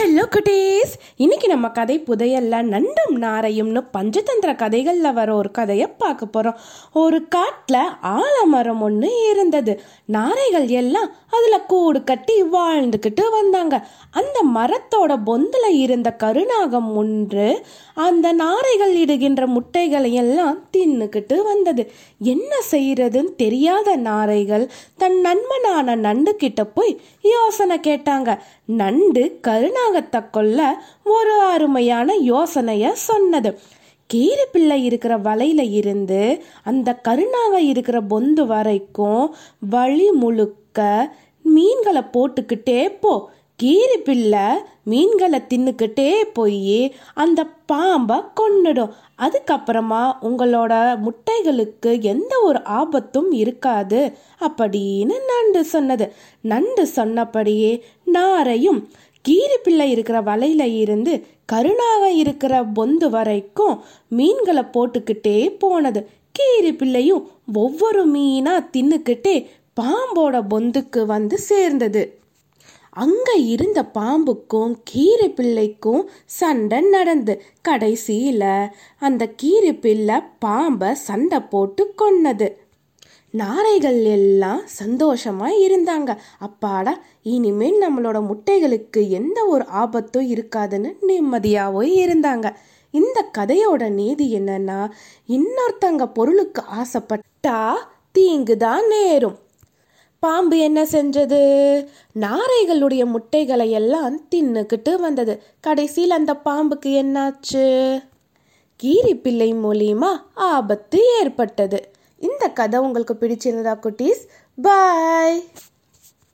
Hello குட்டீஸ் இன்னைக்கு நம்ம கதை புதையல்ல நண்டும் நாரையும்னு பஞ்சதந்திர கதைகளில் வர ஒரு கதையை பார்க்க போகிறோம் ஒரு காட்டில் ஆலமரம் ஒன்று இருந்தது. நாரைகள் எல்லாம் அதில் கூடு கட்டி வாழ்ந்துக்கிட்டு வந்தாங்க. அந்த மரத்தோட பொந்தில் இருந்த கருநாகம் ஒன்று அந்த நாரைகள் இடுகின்ற முட்டைகளை எல்லாம் தின்னுக்கிட்டு வந்தது. என்ன செய்யறதுன்னு தெரியாத நாரைகள் தன் நண்பனான நண்டு கிட்ட போய் யோசனை கேட்டாங்க. நண்டு கருநாகத்தை கொல்ல ஒரு அருமையான யோசனைய சொன்னது. கீரி பிள்ளை இருக்கிற வலையில இருந்து அந்த கருணாக இருக்கிற பொந்து வரைக்கும் வழி முழுக்க மீன்களை போட்டுக்கிட்டே போ. கீரி பிள்ளை மீன்களை தின்னுக்கிட்டே போய் அந்த பாம்பை கொன்னுடும். அதுக்கப்புறமா உங்களோட முட்டைகளுக்கு எந்த ஒரு ஆபத்தும் இருக்காது அப்படின்னு நண்டு சொன்னது. நண்டு சொன்னபடியே நாரையும் கீரி பிள்ளை இருக்கிற வலையில இருந்து கருணாக இருக்கிற பொந்து வரைக்கும் மீன்களை போட்டுக்கிட்டே போனது. கீரி பிள்ளையும் ஒவ்வொரு மீனா தின்னுக்கிட்டே பாம்போட பொந்துக்கு வந்து சேர்ந்தது. அங்க இருந்த பாம்புக்கும் கீரி பிள்ளைக்கும் சண்டை நடந்து. கடைசியில அந்த கீரி பிள்ளை பாம்பை சண்டை போட்டு கொன்னது. நாரைகள் எல்லாம் சந்தோஷமாக இருந்தாங்க. அப்பாடா இனிமேல் நம்மளோட முட்டைகளுக்கு எந்த ஒரு ஆபத்தும் இருக்காதுன்னு நிம்மதியாகவும் இருந்தாங்க. இந்த கதையோட நீதி என்னன்னா இன்னொருத்தங்க பொருளுக்கு ஆசைப்பட்டா தீங்கு தான் நேரும். பாம்பு என்ன செஞ்சது? நாரைகளுடைய முட்டைகளை எல்லாம் தின்னுக்கிட்டு வந்தது. கடைசியில் அந்த பாம்புக்கு என்னாச்சு? கீரி பிள்ளை மூலியமா ஆபத்து ஏற்பட்டது. இந்த கதை உங்களுக்கு பிடிச்சிருந்ததா குட்டீஸ்? பாய்